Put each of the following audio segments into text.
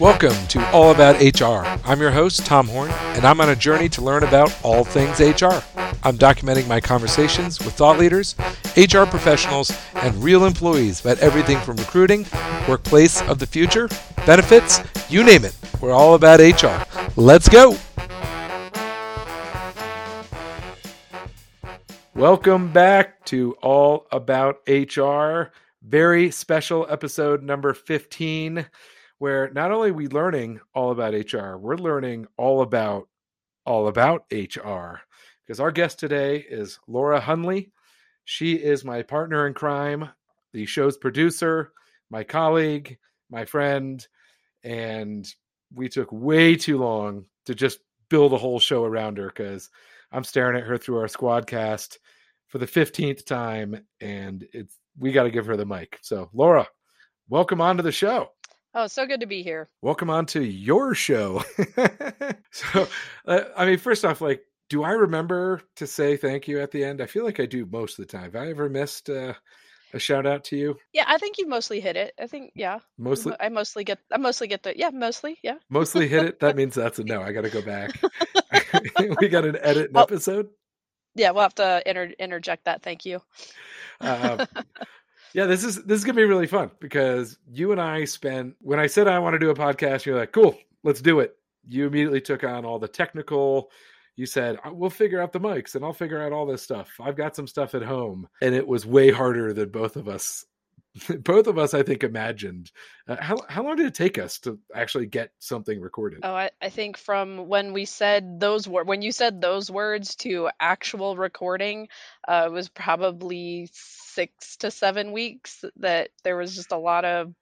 Welcome to All About HR. I'm your host, Tom Horn, and I'm on a journey to learn about all things HR. I'm documenting my conversations with thought leaders, HR professionals, and real employees about everything from recruiting, workplace of the future, benefits, you name it. We're all about HR. Let's go. Welcome back to All About HR. Very special episode number 15 where not only are we learning all about HR, we're learning all about all about HR. Because our guest today is Laura Hundley. She is my partner in crime, the show's producer, my colleague, my friend, and we took way too long to just build a whole show around her because I'm staring at her through our squadcast for the 15th time and it's we got to give her the mic. So, Laura, welcome onto the show. Oh, so good to be here. Welcome on to your show. so, uh, I mean, first off, like, do I remember to say thank you at the end? I feel like I do most of the time. Have I ever missed uh, a shout out to you? Yeah, I think you mostly hit it. I think, yeah. Mostly, I mostly get. I mostly get the. Yeah, mostly. Yeah. Mostly hit it. That means that's a no. I got to go back. we got an edit an episode. Yeah, we'll have to inter- interject that. Thank you. Uh, yeah, this is this is gonna be really fun because you and I spent when I said I want to do a podcast, you're like, cool, let's do it. You immediately took on all the technical. You said uh, we'll figure out the mics and I'll figure out all this stuff. I've got some stuff at home, and it was way harder than both of us both of us, I think, imagined. Uh, how how long did it take us to actually get something recorded? Oh, I, I think from when we said those words, when you said those words to actual recording, uh, was probably six to seven weeks. That there was just a lot of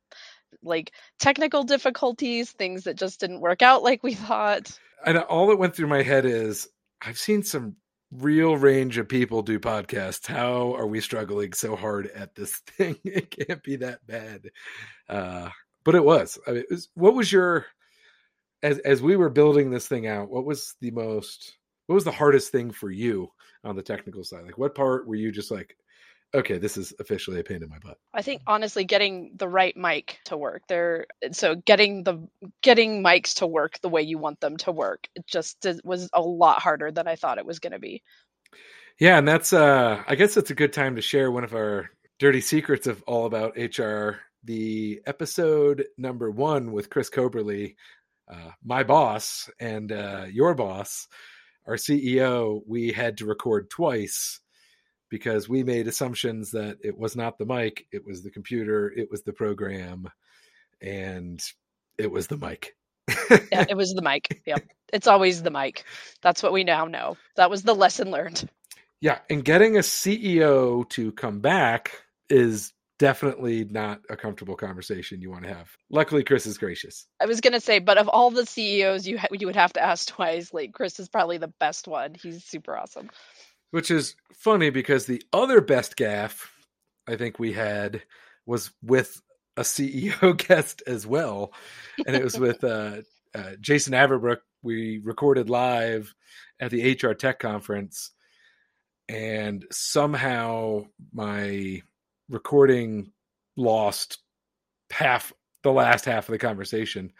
like technical difficulties, things that just didn't work out like we thought. And all that went through my head is I've seen some real range of people do podcasts. How are we struggling so hard at this thing? It can't be that bad. Uh, but it was. I mean, it was. What was your as as we were building this thing out? What was the most? What was the hardest thing for you on the technical side? Like, what part were you just like, okay, this is officially a pain in my butt. I think honestly, getting the right mic to work there. So getting the getting mics to work the way you want them to work, it just was a lot harder than I thought it was going to be. Yeah, and that's uh, I guess it's a good time to share one of our dirty secrets of all about HR. The episode number one with Chris Coberly, uh, my boss and uh, your boss, our CEO, we had to record twice because we made assumptions that it was not the mic, it was the computer, it was the program, and it was the mic. yeah, it was the mic. Yep. It's always the mic. That's what we now know. That was the lesson learned. Yeah, and getting a CEO to come back is definitely not a comfortable conversation you want to have. Luckily, Chris is gracious. I was gonna say, but of all the CEOs you ha- you would have to ask twice, like Chris is probably the best one. He's super awesome which is funny because the other best gaffe I think we had was with a CEO guest as well, and it was with uh, uh, Jason Averbook. We recorded live at the HR Tech conference, and somehow my recording lost half the last half of the conversation,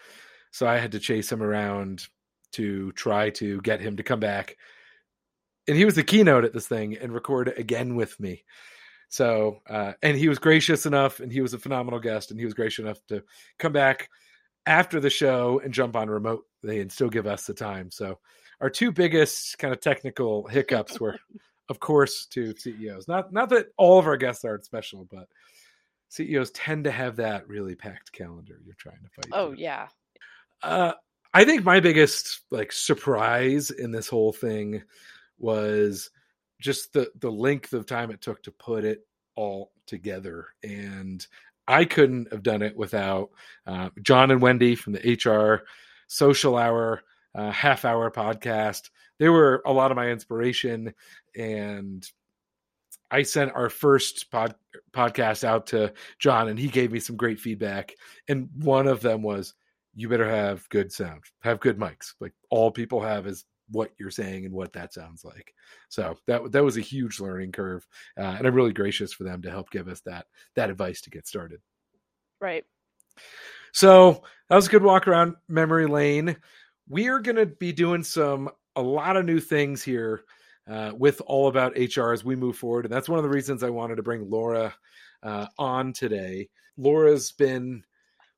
so I had to chase him around to try to get him to come back and he was the keynote at this thing and record again with me. So, uh, and he was gracious enough, and he was a phenomenal guest, and he was gracious enough to come back after the show and jump on remotely and still give us the time. So, our two biggest kind of technical hiccups were, of course, to CEOs. Not not that all of our guests aren't special, but CEOs tend to have that really packed calendar you're trying to fight. Oh through. yeah. Uh, I think my biggest like surprise in this whole thing was just the the length of time it took to put it all together and i couldn't have done it without uh, john and wendy from the hr social hour uh, half hour podcast. They were a lot of my inspiration and i sent our first pod, podcast out to john and he gave me some great feedback and one of them was you better have good sound. Have good mics. Like all people have is what you're saying and what that sounds like. So that that was a huge learning curve, uh, and I'm really gracious for them to help give us that that advice to get started. Right. So that was a good walk around memory lane. We are going to be doing some a lot of new things here uh, with all about HR as we move forward, and that's one of the reasons I wanted to bring Laura uh, on today. Laura's been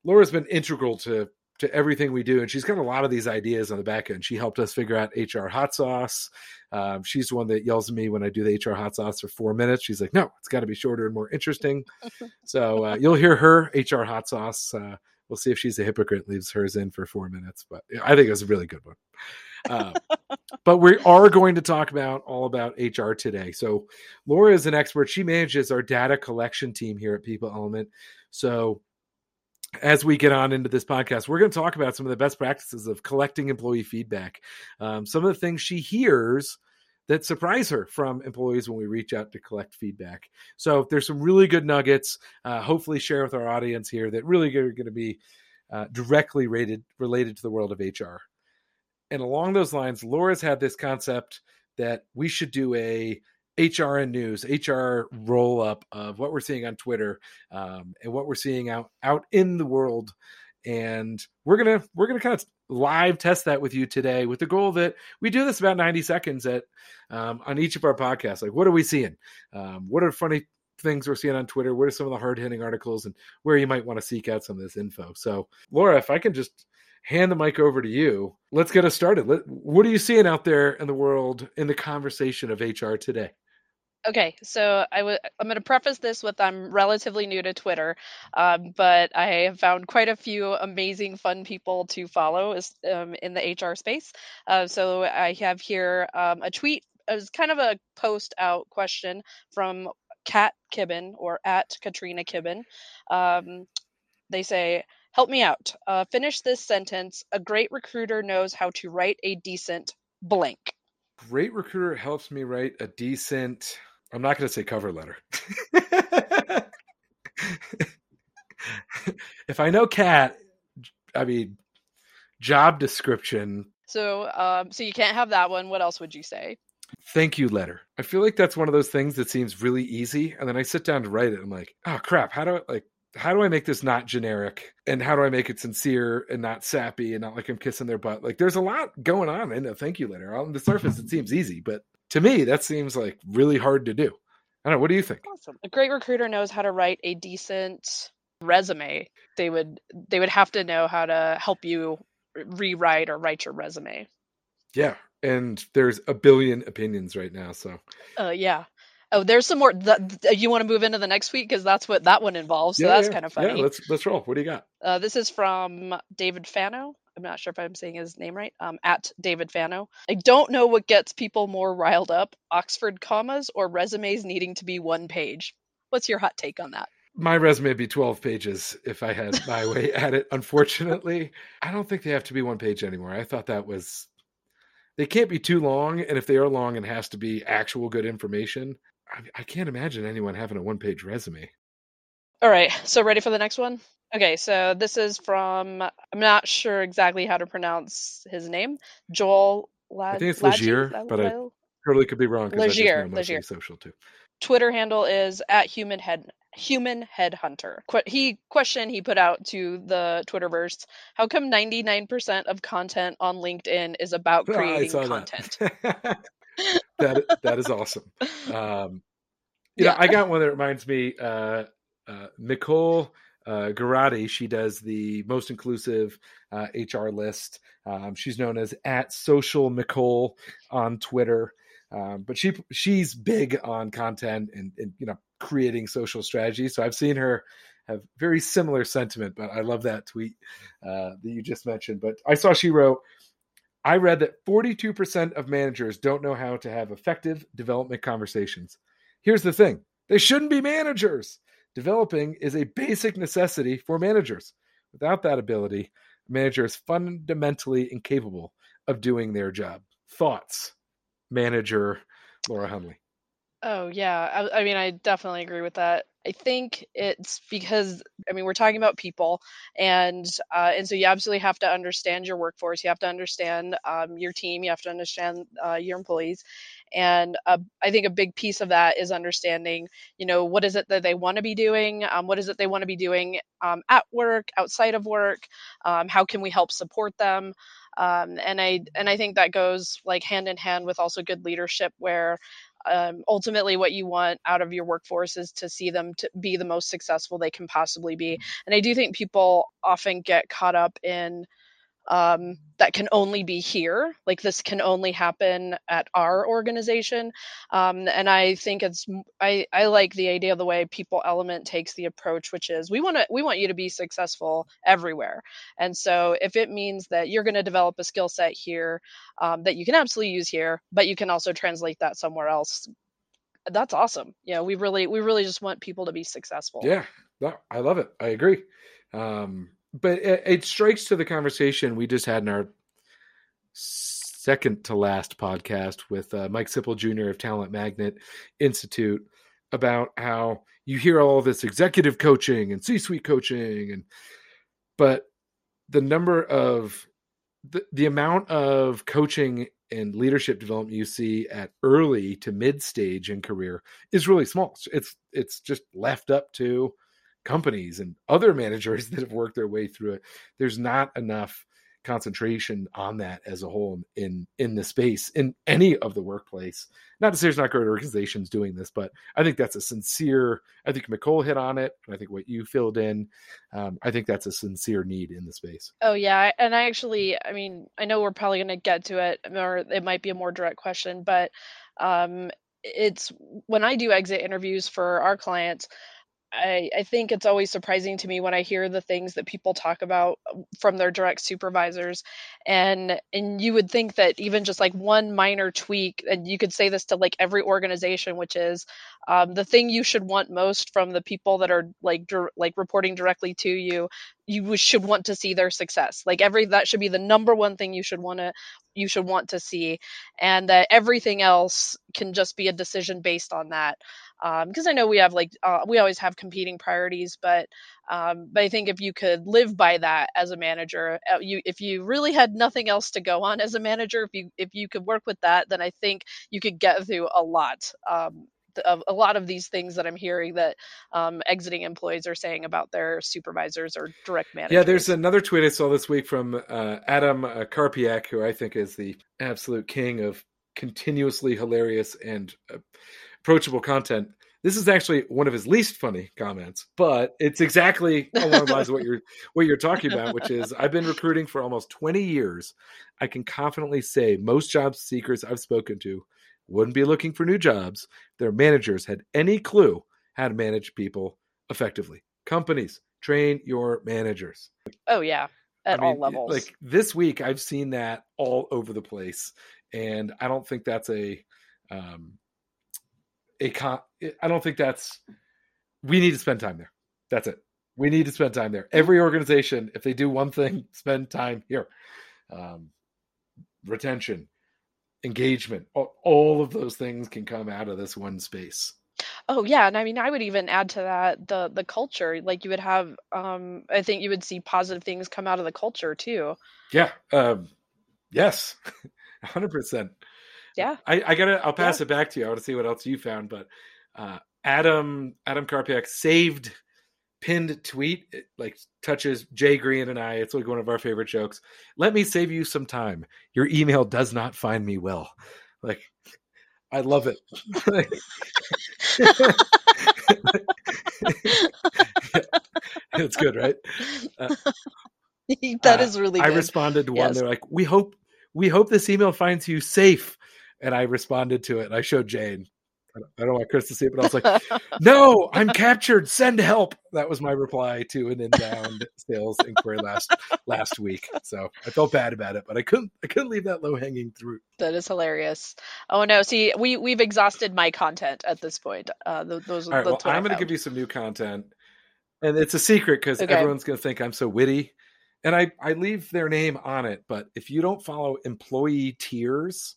Laura's been integral to to everything we do, and she's got a lot of these ideas on the back end. She helped us figure out HR hot sauce. Um, she's the one that yells at me when I do the HR hot sauce for four minutes. She's like, "No, it's got to be shorter and more interesting." so uh, you'll hear her HR hot sauce. Uh, we'll see if she's a hypocrite, leaves hers in for four minutes, but I think it was a really good one. Uh, but we are going to talk about all about HR today. So Laura is an expert. She manages our data collection team here at People Element. So as we get on into this podcast, we're going to talk about some of the best practices of collecting employee feedback. Um, some of the things she hears that surprise her from employees when we reach out to collect feedback. So there's some really good nuggets. Uh, hopefully, share with our audience here that really are going to be uh, directly rated related to the world of HR. And along those lines, Laura's had this concept that we should do a HR news, HR roll up of what we're seeing on Twitter um, and what we're seeing out out in the world. And we're gonna we're gonna kind of live test that with you today with the goal that we do this about 90 seconds at um, on each of our podcasts. Like, what are we seeing? Um, what are funny things we're seeing on Twitter? What are some of the hard hitting articles and where you might want to seek out some of this info? So, Laura, if I can just hand the mic over to you, let's get us started. Let, what are you seeing out there in the world in the conversation of HR today? Okay, so I w- I'm going to preface this with I'm relatively new to Twitter, um, but I have found quite a few amazing, fun people to follow um, in the HR space. Uh, so I have here um, a tweet. It was kind of a post out question from Kat Kibben or at Katrina Kibben. Um, they say, Help me out. Uh, finish this sentence. A great recruiter knows how to write a decent blank. Great recruiter helps me write a decent I'm not going to say cover letter. if I know cat, I mean job description. So, um, so you can't have that one. What else would you say? Thank you letter. I feel like that's one of those things that seems really easy, and then I sit down to write it. I'm like, oh crap! How do I like? How do I make this not generic? And how do I make it sincere and not sappy and not like I'm kissing their butt? Like, there's a lot going on in a thank you letter. On the surface, it seems easy, but to me, that seems like really hard to do. I don't know. What do you think? Awesome. A great recruiter knows how to write a decent resume. They would they would have to know how to help you rewrite or write your resume. Yeah, and there's a billion opinions right now. So. Uh, yeah. Oh, there's some more. The, you want to move into the next week because that's what that one involves. So yeah, that's yeah. kind of funny. Yeah, let's let's roll. What do you got? Uh, this is from David Fano. I'm not sure if I'm saying his name right, um, at David Fano. I don't know what gets people more riled up Oxford commas or resumes needing to be one page. What's your hot take on that? My resume would be 12 pages if I had my way at it. Unfortunately, I don't think they have to be one page anymore. I thought that was, they can't be too long. And if they are long and has to be actual good information, I, I can't imagine anyone having a one page resume. All right. So, ready for the next one? Okay, so this is from I'm not sure exactly how to pronounce his name. Joel Lad- I think it's Legier, but I totally could be wrong because Legier, Legier. social too. Twitter handle is at human head human headhunter. Qu- he question he put out to the Twitterverse: How come 99% of content on LinkedIn is about creating oh, content? That. that that is awesome. Um, you yeah. know, I got one that reminds me. Uh, uh, Nicole uh, Garati. She does the most inclusive uh, HR list. Um, she's known as at Social Nicole on Twitter. Um, but she she's big on content and, and you know creating social strategy. So I've seen her have very similar sentiment. But I love that tweet uh, that you just mentioned. But I saw she wrote. I read that 42% of managers don't know how to have effective development conversations. Here's the thing they shouldn't be managers. Developing is a basic necessity for managers. Without that ability, a manager is fundamentally incapable of doing their job. Thoughts, manager Laura Hundley. Oh yeah, I, I, mean I definitely agree with that. I think it's because I mean we're talking about people, and uh, and so you absolutely have to understand your workforce. You have to understand um, your team. You have to understand uh, your employees, And uh, I think a big piece of that is understanding, you know, what is it that they want to be doing? Um, what is it they want to be doing um, at work, outside of work? Um, how can we help support them? Um, and I and I think that goes like hand in hand with also good leadership, where um, ultimately what you want out of your workforce is to see them to be the most successful they can possibly be. And I do think people often get caught up in um, that can only be here. Like this can only happen at our organization. Um, and I think it's I I like the idea of the way People Element takes the approach, which is we want to we want you to be successful everywhere. And so if it means that you're going to develop a skill set here um, that you can absolutely use here, but you can also translate that somewhere else. That's awesome. Yeah, we really we really just want people to be successful. Yeah, I love it. I agree. Um, but it, it, strikes to the conversation we just had in our second to last podcast with uh, Mike Sipple Jr. of Talent Magnet Institute about how you hear all this executive coaching and C-suite coaching and but the number of the, the amount of coaching and leadership development you see at early to mid stage in career is really small. It's it's just left up to companies and other managers that have worked their way through it. There's not enough concentration on that as a whole in in the space in any of the workplace. Not to say there's not great organizations doing this, but I think that's a sincere. I think Nicole hit on it, I think what you filled in. Um, I think that's a sincere need in the space. Oh yeah, and I actually, I mean, I know we're probably going to get to it, or it might be a more direct question, but um, it's when I do exit interviews for our clients. I, I think it's always surprising to me when I hear the things that people talk about um, from their direct supervisors, and and you would think that even just like one minor tweak, and you could say this to like every organization, which is um, the thing you should want most from the people that are like like reporting directly to you you should want to see their success. Like every that should be the number one thing you should want to you should want to see and that everything else can just be a decision based on that because um, i know we have like uh, we always have competing priorities but um, but i think if you could live by that as a manager uh, you if you really had nothing else to go on as a manager if you if you could work with that then i think you could get through a lot um, of a lot of these things that I'm hearing that um, exiting employees are saying about their supervisors or direct managers. Yeah, there's another tweet I saw this week from uh, Adam uh, Karpiak, who I think is the absolute king of continuously hilarious and uh, approachable content. This is actually one of his least funny comments, but it's exactly along the lines of what you're what you're talking about, which is I've been recruiting for almost 20 years. I can confidently say most job seekers I've spoken to wouldn't be looking for new jobs their managers had any clue how to manage people effectively. Companies, train your managers. Oh, yeah, at I mean, all levels. Like this week, I've seen that all over the place. And I don't think that's a, um, a con, I don't think that's, we need to spend time there. That's it. We need to spend time there. Every organization, if they do one thing, spend time here. Um, retention, engagement all, all of those things can come out of this one space Oh yeah, and I mean I would even add to that the the culture. Like you would have um I think you would see positive things come out of the culture too. Yeah. Um yes. 100%. Yeah. I I got to I'll pass yeah. it back to you. I want to see what else you found, but uh Adam Adam Karpiak saved pinned tweet it, like touches Jay Green and I. It's like one of our favorite jokes. Let me save you some time. Your email does not find me well. Like I love it. it's good, right? Uh, that is really. I responded to one. Yes. They're like, "We hope, we hope this email finds you safe." And I responded to it, and I showed Jane. I don't want Chris to see it, but I was like, "No, I'm captured. Send help." That was my reply to an inbound sales inquiry last last week. So I felt bad about it, but I couldn't I couldn't leave that low hanging fruit. That is hilarious. Oh no, see, we we've exhausted my content at this point. Uh, those. All right, well, I'm going to give you some new content, and it's a secret because okay. everyone's going to think I'm so witty, and I I leave their name on it. But if you don't follow employee tears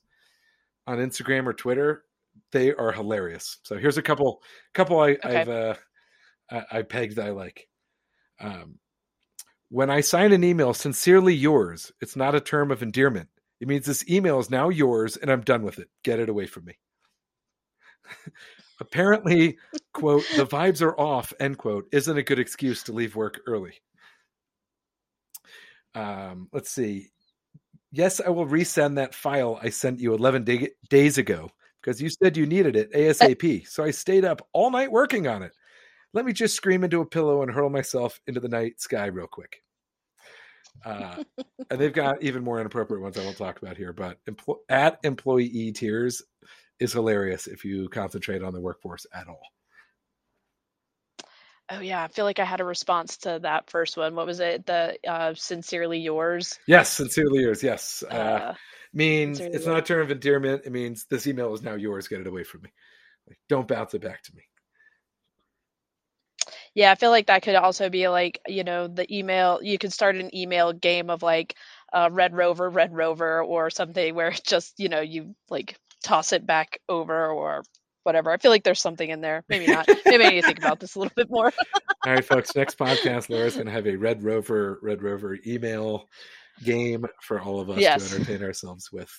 on Instagram or Twitter, they are hilarious. So here's a couple couple I, okay. I've uh, I, I pegged that I like. Um, when I sign an email, sincerely yours, it's not a term of endearment. It means this email is now yours and I'm done with it. Get it away from me. Apparently, quote, the vibes are off, end quote, isn't a good excuse to leave work early. Um, let's see. Yes, I will resend that file I sent you 11 day- days ago because you said you needed it ASAP. So I stayed up all night working on it. Let me just scream into a pillow and hurl myself into the night sky real quick. Uh, and they've got even more inappropriate ones I won't talk about here, but empl- at employee tears is hilarious if you concentrate on the workforce at all. Oh yeah, I feel like I had a response to that first one. What was it? The uh, sincerely yours. Yes, sincerely yours. Yes, uh, Uh, means it's not a term of endearment. It means this email is now yours. Get it away from me. Like, don't bounce it back to me. yeah, I feel like that could also be like you know the email. You could start an email game of like uh, Red Rover, Red Rover, or something where it just you know you like toss it back over or whatever. I feel like there's something in there. Maybe not. Maybe I need to think about this a little bit more. All right, folks. Next podcast, Laura's going to have a Red Rover, Red Rover email game for all of us Yes. to entertain ourselves with.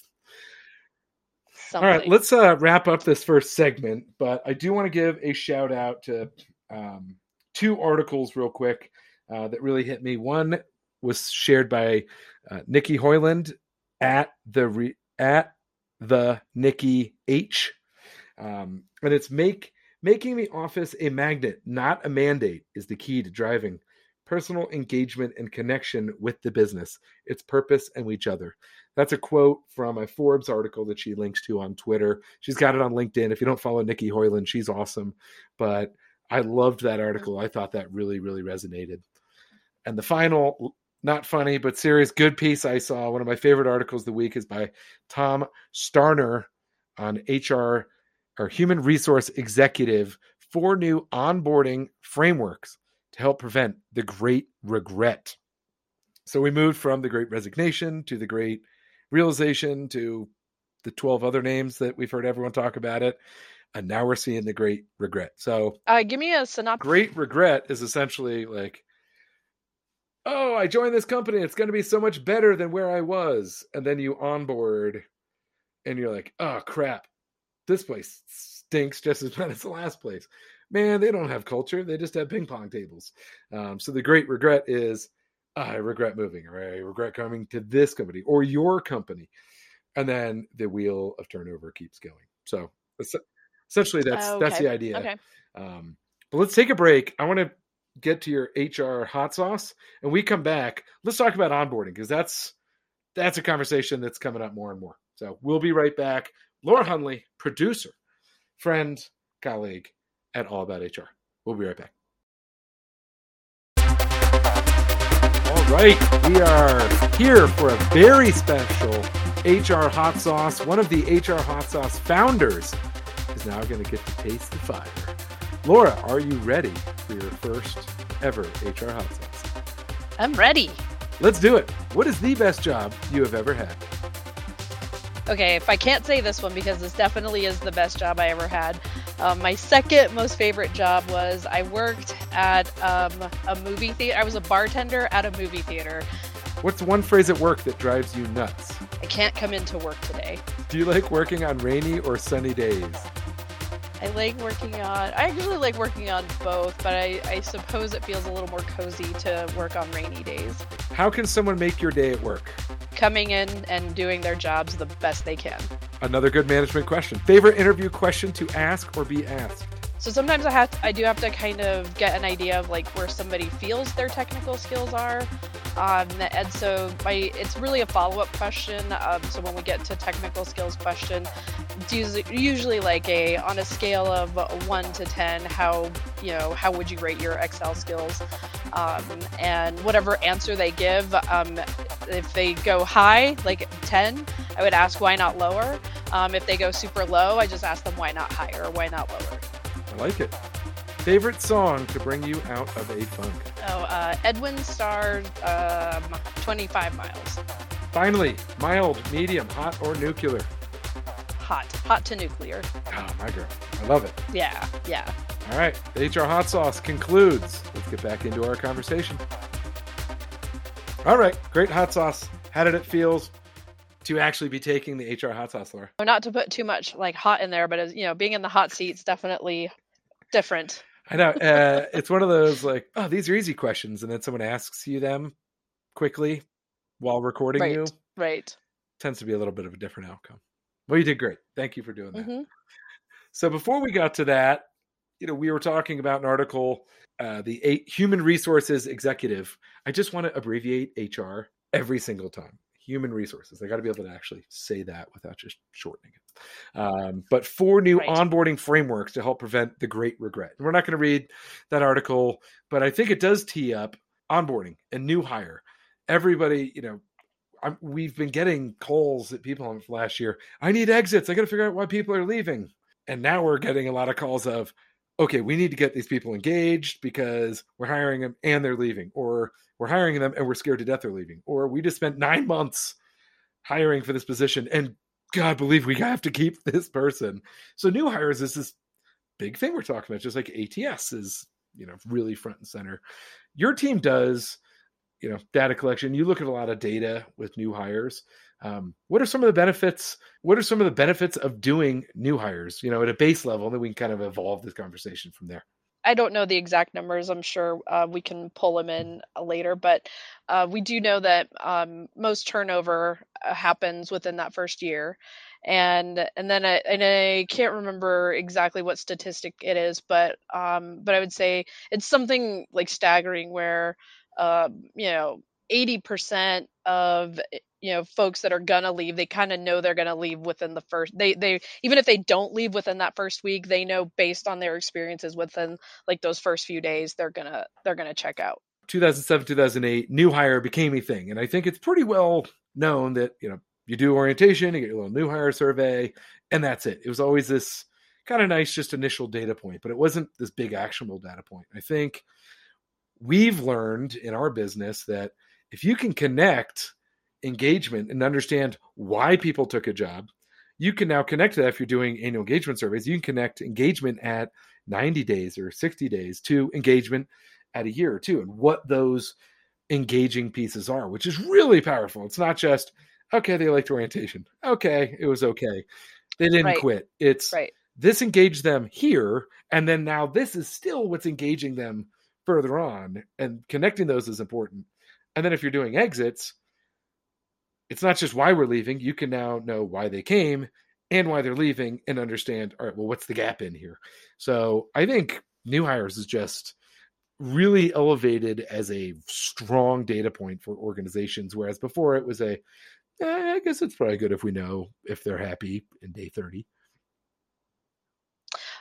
Something. All right, let's uh, wrap up this first segment. But I do want to give a shout out to um, two articles real quick uh, that really hit me. One was shared by uh, Nikki Hoyland at the re- at the Nikki H, um, and it's make making the office a magnet, not a mandate, is the key to driving personal engagement and connection with the business, its purpose, and each other. That's a quote from a Forbes article that she links to on Twitter. She's got it on LinkedIn. If you don't follow Nikki Hoyland, she's awesome. But I loved that article. I thought that really, really resonated. And the final, not funny, but serious, good piece I saw, one of my favorite articles of the week is by Tom Starner on HR or Human Resource Executive, four new onboarding frameworks to help prevent the great regret. So we moved from the great resignation to the great realization to the 12 other names that we've heard everyone talk about it. And now we're seeing the great regret. So, Uh, give me a synopsis. great regret is essentially like, oh, I joined this company. It's going to be so much better than where I was. And then you onboard and you're like, oh, crap. This place stinks just as bad as the last place. Man, they don't have culture. They just have ping pong tables. Um, so the great regret is, "Ah, I regret moving, or I regret coming to this company or your company. And then the wheel of turnover keeps going. So essentially, that's Oh, that's the idea. Okay. Um, but let's take a break. I want to get to your HR hot sauce, and we come back. Let's talk about onboarding because that's that's a conversation that's coming up more and more. So we'll be right back. Laura Hundley, producer, friend, colleague at All About HR. We'll be right back. All right, we are here for a very special HR hot sauce. One of the HR hot sauce founders is now going to get to taste the fire. Laura, are you ready for your first ever HR hot sauce? I'm ready. Let's do it. What is the best job you have ever had? Okay, if I can't say this one because this definitely is the best job I ever had. Um, my second most favorite job was I worked at um, a movie theater. I was a bartender at a movie theater. What's one phrase at work that drives you nuts? I can't come into work today. Do you like working on rainy or sunny days? I like working on. I actually like working on both, but I, I suppose it feels a little more cozy to work on rainy days. How can someone make your day at work? Coming in and doing their jobs the best they can. Another good management question. Favorite interview question to ask or be asked? So sometimes I have I do have to kind of get an idea of like where somebody feels their technical skills are, um, and so my it's really a follow up question. Um, so when we get to technical skills question, usually like a on a scale of one to ten, how you know how would you rate your Excel skills, um, and whatever answer they give, um, if they go high like ten, I would ask why not lower. Um, if they go super low, I just ask them why not higher or why not lower. I like it. Favorite song to bring you out of a funk? Oh, uh, Edwin Starr, um, 25 miles. Finally, mild, medium, hot, or nuclear? Hot. Hot to nuclear. Oh, my girl. I love it. Yeah, yeah. All right, the HR hot sauce concludes. Let's get back into our conversation. All right, great hot sauce. How did it feels to actually be taking the HR hot sauce, Laura? Not to put too much like hot in there, but as you know, being in the hot seat's definitely different. I know. Uh, it's one of those like, oh, these are easy questions, and then someone asks you them quickly while recording Right. you. Right. Tends to be a little bit of a different outcome. Well, you did great. Thank you for doing that. hmm So before we got to that, you know, we were talking about an article, uh, the eight human resources executive. I just want to abbreviate HR every single time. Human resources. I got to be able to actually say that without just shortening it. Um, but four new Right. onboarding frameworks to help prevent the great regret. We're not going to read that article, but I think it does tee up onboarding and new hire. Everybody, you know, I'm, we've been getting calls that people last year. I need exits. I got to figure out why people are leaving. And now we're getting a lot of calls of, okay, we need to get these people engaged because we're hiring them and they're leaving, or we're hiring them and we're scared to death they're leaving, or we just spent nine months hiring for this position and God believe we have to keep this person. So new hires is this big thing we're talking about, just like ATS is, you know, really front and center. Your team does, you know, data collection. You look at a lot of data with new hires. Um, what are some of the benefits? What are some of the benefits of doing new hires? You know, at a base level, and then we can kind of evolve this conversation from there. I don't know the exact numbers. I'm sure uh, we can pull them in uh, later, but uh, we do know that um, most turnover uh, happens within that first year, and and then I, and I can't remember exactly what statistic it is, but um, but I would say it's something like staggering where um, you know 80% of eh, you know folks that are gonna leave they kind of know they're gonna leave within the first they they even if they don't leave within that first week they know based on their experiences within like those first few days they're gonna they're gonna check out 2007, 2008, new hire became a thing, and I think it's pretty well known that you know you do orientation, you get your little new hire survey, and that's it. It was always this kind of nice, just initial data point, but it wasn't this big actionable data point. I think we've learned in our business that if you can connect engagement and understand why people took a job, you can now connect to that if you're doing annual engagement surveys. You can connect engagement at 90 days or 60 days to engagement at a year or two and what those engaging pieces are, which is really powerful. It's not just, okay, they liked orientation. Okay, it was okay. They didn't Right. quit. It's right this engaged them here and then now this is still what's engaging them further on and connecting those is important. And then if you're doing exits it's not just why we're leaving you can now know why they came and why they're leaving and understand all right well what's the gap in here? So i think new hires is just really elevated as a strong data point for organizations whereas before it was a eh, i guess it's probably good if we know if they're happy in day 30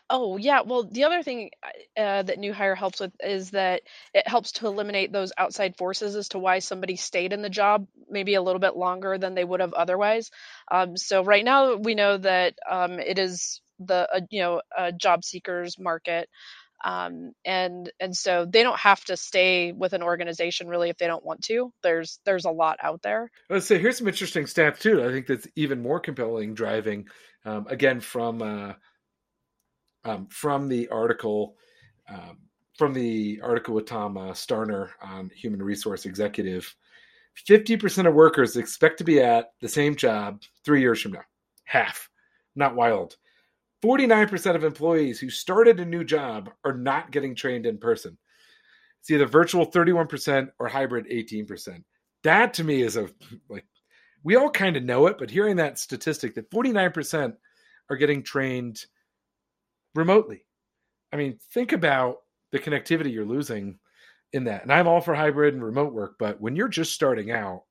Oh, yeah. Well, the other thing uh, that new hire helps with is that it helps to eliminate those outside forces as to why somebody stayed in the job maybe a little bit longer than they would have otherwise. Um, so right now we know that um, it is the uh, you know uh, job seekers market, um, and and so they don't have to stay with an organization really if they don't want to. There's there's a lot out there. Let's say here's some interesting stats too. I think that's even more compelling. Driving um, again from uh, um, from the article um, from the article with Tom uh, Starner on human resource executive. Fifty percent of workers expect to be at the same job three years from now. Half, not wild. Forty-nine percent of employees who started a new job are not getting trained in person. It's either virtual thirty-one percent or hybrid eighteen percent. That to me is a like we all kind of know it, but hearing that statistic that 49% are getting trained remotely. I mean, think about the connectivity you're losing in that. And I'm all for hybrid and remote work, but when you're just starting out,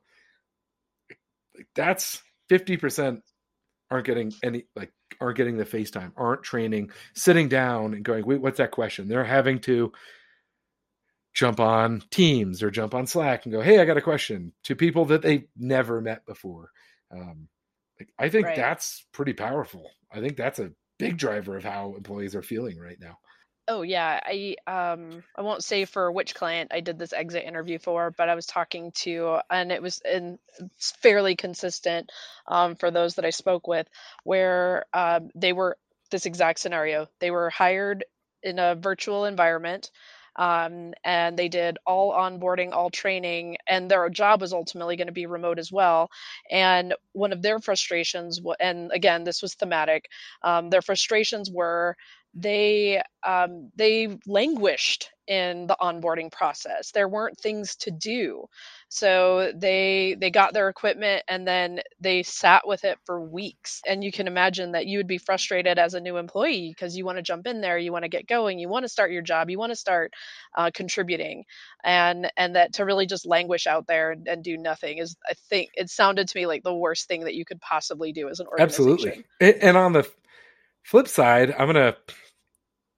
like that's 50% aren't getting any like aren't getting the FaceTime, aren't training, sitting down and going, wait, what's that question? They're having to jump on Teams or jump on Slack and go, "Hey, I got a question" to people that they've never met before. Um, I think Right. that's pretty powerful. I think that's a big driver of how employees are feeling right now. Oh yeah, I um I won't say for which client I did this exit interview for, but I was talking to and it was in fairly consistent um for those that I spoke with where um they were this exact scenario. They were hired in a virtual environment. Um, and they did all onboarding, all training, and their job was ultimately going to be remote as well. And one of their frustrations, and again, this was thematic, um, their frustrations were they um, they languished in the onboarding process. There weren't things to do, so they they got their equipment and then they sat with it for weeks. And you can imagine that you would be frustrated as a new employee because you want to jump in there, you want to get going, you want to start your job, you want to start uh, contributing, and and that to really just languish out there and, and do nothing is I think it sounded to me like the worst thing that you could possibly do as an organization. Absolutely, and on the flip side, I'm gonna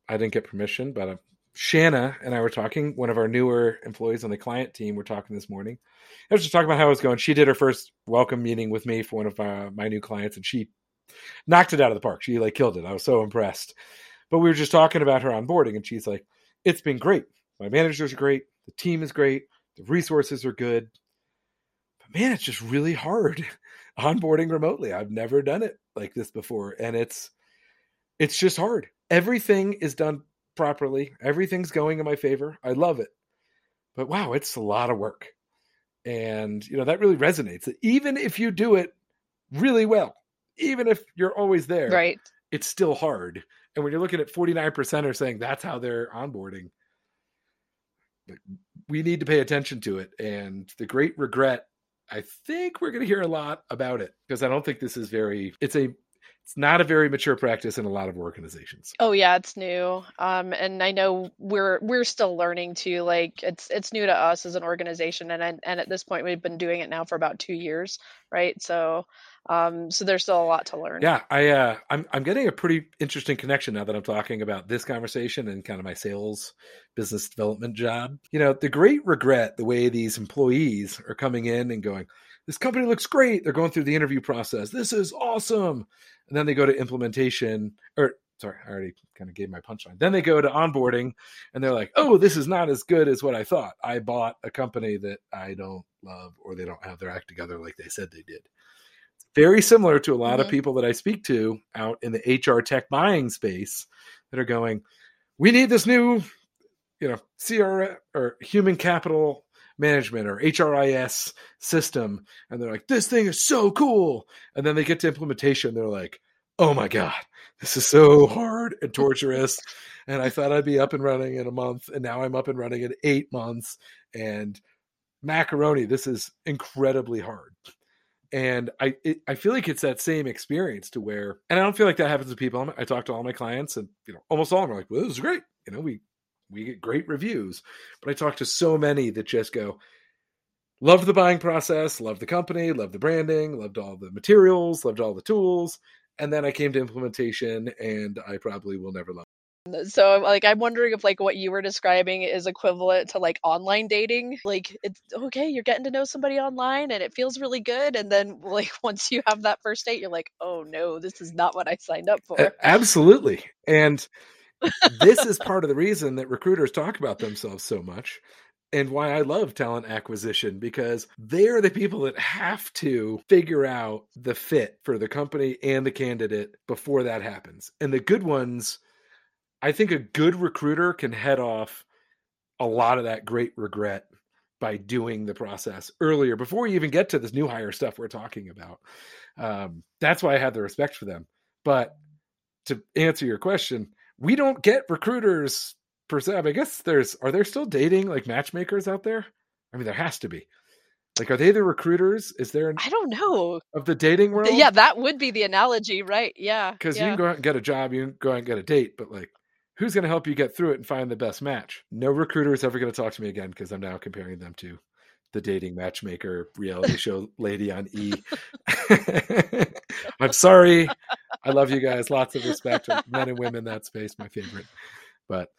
I didn't get permission, but uh, Shanna and I were talking. One of our newer employees on the client team we're talking this morning. I was just talking about how it was going. She did her first welcome meeting with me for one of uh, my new clients, and she knocked it out of the park. She like killed it. I was so impressed. But we were just talking about her onboarding, and she's like, "It's been great. My managers are great. The team is great. The resources are good. But man, it's just really hard onboarding remotely. I've never done it like this before, and it's it's just hard everything is done properly. Everything's going in my favor. I love it. But wow, it's a lot of work. And you know, that really resonates. Even if you do it really well, even if you're always there, right. it's still hard. And when you're looking at 49% are saying that's how they're onboarding, we need to pay attention to it. And the great regret, I think we're going to hear a lot about it because I don't think this is very, it's a it's not a very mature practice in a lot of organizations. Oh yeah, it's new. Um, and I know we're we're still learning too. Like it's it's new to us as an organization, and and at this point we've been doing it now for about two years, right? So, um, so there's still a lot to learn. Yeah, I uh, I'm I'm getting a pretty interesting connection now that I'm talking about this conversation and kind of my sales business development job. You know, the great regret the way these employees are coming in and going this company looks great. They're going through the interview process. This is awesome. And then they go to implementation, or sorry, I already kind of gave my punchline. Then they go to onboarding and they're like, oh, this is not as good as what I thought. I bought a company that I don't love or they don't have their act together like they said they did. It's very similar to a lot mm-hmm. of people that I speak to out in the HR tech buying space that are going, we need this new, you know, CR or human capital management or HRIS system. And they're like, this thing is so cool. And then they get to implementation. They're like, oh my God, this is so hard and torturous. and I thought I'd be up and running in a month. And now I'm up and running in eight months. And macaroni, this is incredibly hard. And I it, I feel like it's that same experience to where, and I don't feel like that happens to people. I talk to all my clients, and you know, almost all of them are like, "Well, this is great. You know, we we get great reviews. But I talk to so many that just go, loved the buying process, loved the company, loved the branding, loved all the materials, loved all the tools. And then I came to implementation and I probably will never love so like i'm wondering if like what you were describing is equivalent to like online dating like it's okay you're getting to know somebody online and it feels really good and then like once you have that first date you're like oh no this is not what i signed up for absolutely and this is part of the reason that recruiters talk about themselves so much and why I love talent acquisition because they're the people that have to figure out the fit for the company and the candidate before that happens. And the good ones, I think a good recruiter can head off a lot of that great regret by doing the process earlier before you even get to this new hire stuff we're talking about. Um, that's why I have the respect for them. But to answer your question, we don't get recruiters per se. I guess there's are there still dating like matchmakers out there? I mean, there has to be. Like, are they the recruiters? Is there? An, I don't know of the dating world. Yeah, that would be the analogy, right? Yeah, because yeah. you can go out and get a job, you can go out and get a date, but like, who's going to help you get through it and find the best match? No recruiter is ever going to talk to me again because I'm now comparing them to the dating matchmaker reality show lady on E. I'm sorry. I love you guys. Lots of respect. Men and women, that space, my favorite. But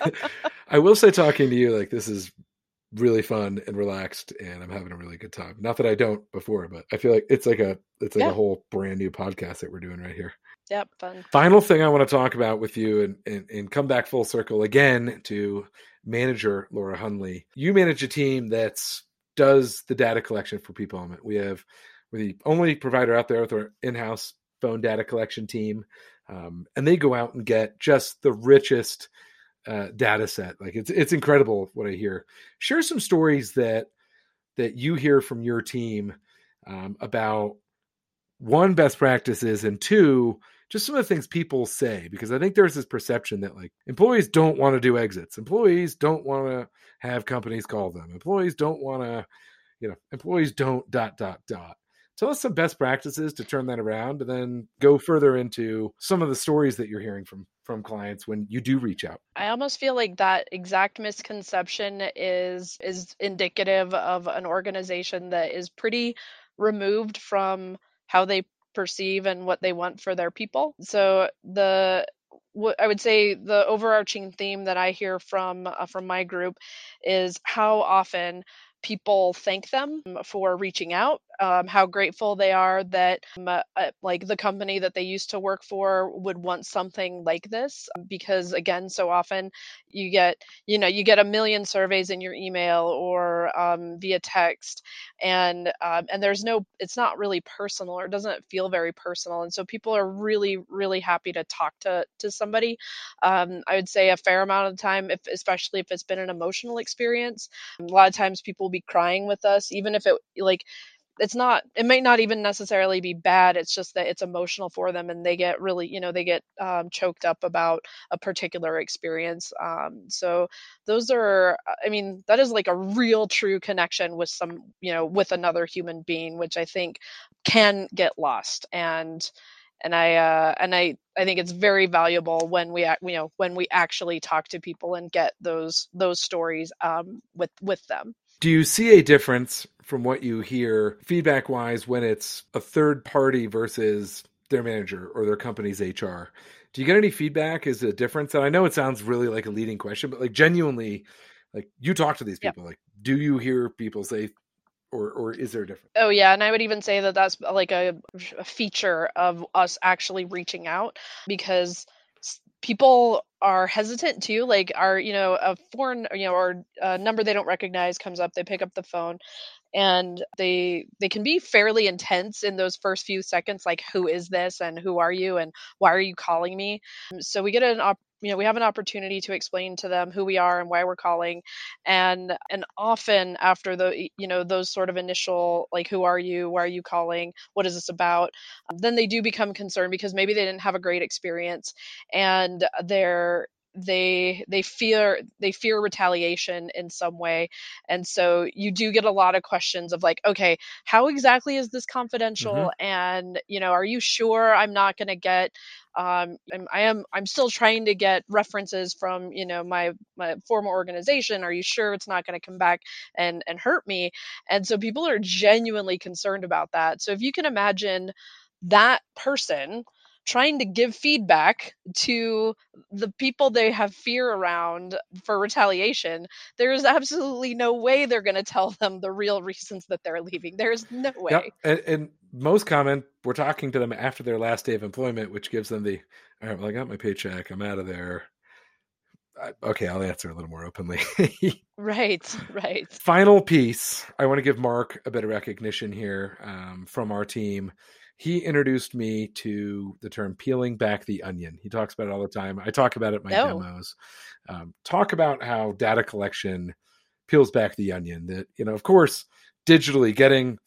I will say, talking to you, like this is really fun and relaxed, and I'm having a really good time. Not that I don't before, but I feel like it's like a it's like yeah. a whole brand new podcast that we're doing right here. Yep, fun. Final thing I want to talk about with you, and and, and come back full circle again to manager Laura Hundley. You manage a team that's does the data collection for People Element. We have we're the only provider out there with our in-house phone data collection team, um, and they go out and get just the richest uh, data set. Like it's it's incredible what I hear. Share some stories that that you hear from your team um, about one best practices and two just some of the things people say because i think there's this perception that like employees don't want to do exits. Employees don't want to have companies call them. Employees don't want to you know employees don't dot dot dot. Tell us some best practices to turn that around and then go further into some of the stories that you're hearing from from clients when you do reach out. I almost feel like that exact misconception is is indicative of an organization that is pretty removed from how they perceive and what they want for their people. So the what I would say the overarching theme that I hear from uh, from my group is how often people thank them for reaching out um, how grateful they are that um, uh, uh, like the company that they used to work for would want something like this because again so often you get you know you get a million surveys in your email or um, via text and um, and there's no it's not really personal or doesn't feel very personal and so people are really really happy to talk to to somebody. Um, i would say a fair amount of the time if especially if it's been an emotional experience a lot of times people be crying with us even if it like it's not it may not even necessarily be bad it's just that it's emotional for them and they get really you know they get um, choked up about a particular experience um, so those are i mean that is like a real true connection with some you know with another human being which i think can get lost and and i uh, and i i think it's very valuable when we you know when we actually talk to people and get those those stories um, with with them do you see a difference from what you hear feedback wise when it's a third party versus their manager or their company's HR? Do you get any feedback? Is it a difference? And I know it sounds really like a leading question, but like genuinely, like you talk to these people, yep. like do you hear people say or or is there a difference? Oh yeah, and I would even say that that's like a, a feature of us actually reaching out because people are hesitant too like are you know a foreign you know or a uh, number they don't recognize comes up they pick up the phone and they they can be fairly intense in those first few seconds like who is this? And who are you? And why are you calling me? So we get an op- you know we have an opportunity to explain to them who we are and why we're calling and and often after the you know those sort of initial like who are you? Why are you calling? What is this about? then they do become concerned because maybe they didn't have a great experience and they're they they fear they fear retaliation in some way and so you do get a lot of questions of like okay how exactly is this confidential mm-hmm. and you know are you sure i'm not going to get um, I'm, I am I'm still trying to get references from you know my my former organization. Are you sure it's not going to come back and and hurt me? And so people are genuinely concerned about that. So if you can imagine that person trying to give feedback to the people they have fear around for retaliation, there is absolutely no way they're going to tell them the real reasons that they're leaving. There's no way. Yep. And, and, most common, we're talking to them after their last day of employment, which gives them the, all right, well, I got my paycheck. I'm out of there. I, okay, I'll answer a little more openly. right, right. Final piece. I want to give Mark a bit of recognition here um, from our team he introduced me to the term peeling back the onion. He talks about it all the time. I talk about it in my oh. demos. Um, talk about how data collection peels back the onion. That you know, of course, digitally getting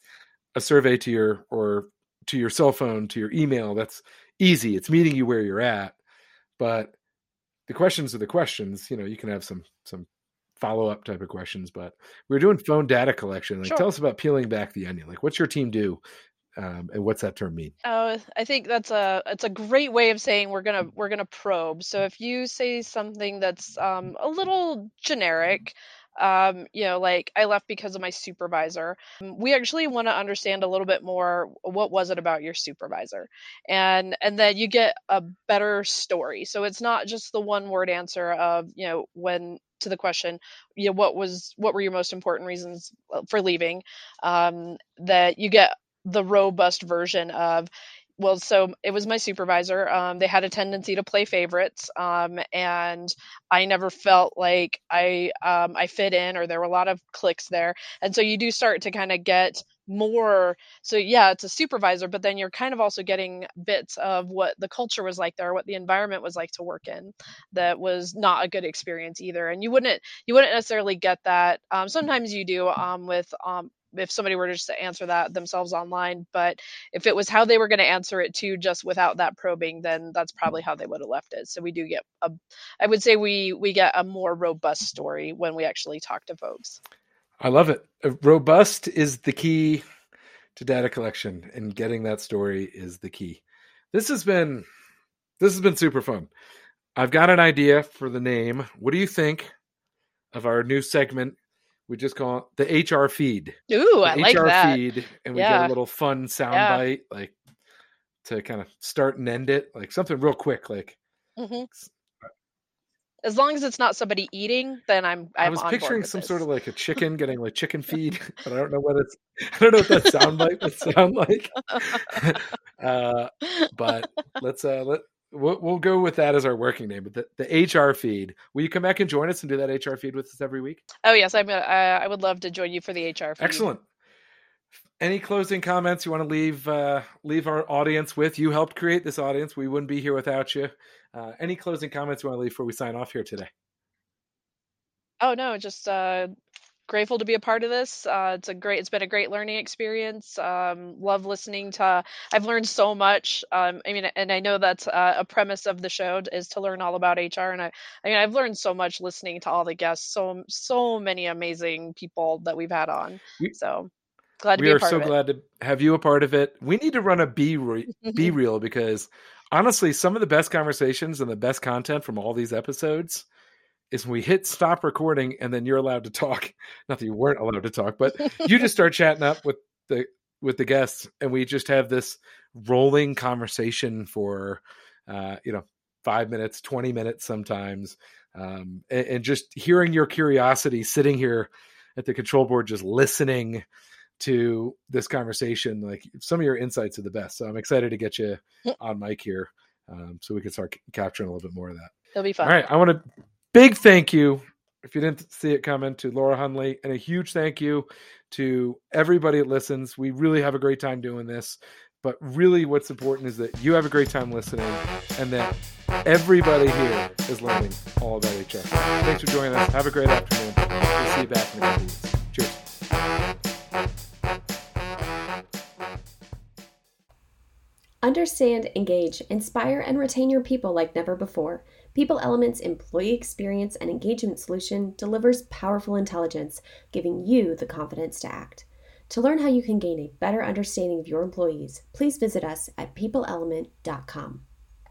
a survey to your or to your cell phone to your email that's easy. It's meeting you where you're at, but the questions are the questions. You know, you can have some some follow up type of questions, but we're doing phone data collection. Like, sure. tell us about peeling back the onion. Like, what's your team do um, and what's that term mean? Oh, I think that's a it's a great way of saying we're gonna we're gonna probe. So if you say something that's um, a little generic, um, you know, like I left because of my supervisor. Um, we actually want to understand a little bit more what was it about your supervisor, and and then you get a better story. So it's not just the one word answer of you know when to the question you know what was what were your most important reasons uh, for leaving um, that you get the robust version of well, so it was my supervisor. Um, they had a tendency to play favorites, um, and I never felt like I um, I fit in, or there were a lot of clicks there. And so you do start to kind of get more. So yeah, it's a supervisor, but then you're kind of also getting bits of what the culture was like there, what the environment was like to work in. That was not a good experience either. And you wouldn't you wouldn't necessarily get that. Um, sometimes you do um, with um, if somebody were just to answer that themselves online. But if it was how they were going to answer it too, just without that probing, then that's mm-hmm. probably how they would have left it. So we do get a, I would say we we get a more robust story when we actually talk to folks. I love it. Robust is the key to data collection, and getting that story is the key. This has been this has been super fun. I've got an idea for the name. What do you think of our new segment we just call it the HR feed. Ooh, the I like HR that. feed, and we yeah. get a little fun sound yeah. bite, like to kind of start and end it, like something real quick, like. Mm-hmm. As long as it's not somebody eating, then I'm. I'm i was picturing some this. sort of like a chicken getting like chicken feed, but I don't know what it's. I don't know what that sound bite would sound like. uh, but let's uh let We'll, we'll go with that as our working name, but the, the HR feed. Will you come back and join us and do that HR feed with us every week? Oh yes, I'm. Uh, I would love to join you for the HR feed. Excellent. Any closing comments you want to leave uh, leave our audience with? You helped create this audience. We wouldn't be here without you. Uh, any closing comments you want to leave before we sign off here today? Oh no, just uh, grateful to be a part of this. Uh, it's a great, it's been a great learning experience. Um, love listening to. I've learned so much. Um, I mean, and I know that's uh, a premise of the show is to learn all about HR. And I, I mean, I've learned so much listening to all the guests. So, so many amazing people that we've had on. So glad to we be a part are so glad to have you a part of it. We need to run a B re- BeReal because honestly, some of the best conversations and the best content from all these episodes is when we hit stop recording and then you're allowed to talk. Not that you weren't allowed to talk, but you just start chatting up with the with the guests and we just have this rolling conversation for uh, you know, five minutes, 20 minutes sometimes. Um, and, and just hearing your curiosity sitting here at the control board, just listening to this conversation. Like some of your insights are the best. So I'm excited to get you on mic here um, so we can start capturing a little bit more of that. It'll be fun. All right. I want to big thank you, if you didn't see it coming, to Laura Hundley, and a huge thank you to everybody that listens. We really have a great time doing this. But really, what's important is that you have a great time listening and that everybody here is learning all about HR. Thanks for joining us. Have a great afternoon. We'll see you back in a couple weeks. Cheers. Understand, engage, inspire, and retain your people like never before. People Element's employee experience and engagement solution delivers powerful intelligence, giving you the confidence to act. To learn how you can gain a better understanding of your employees, please visit us at peopleelement.com.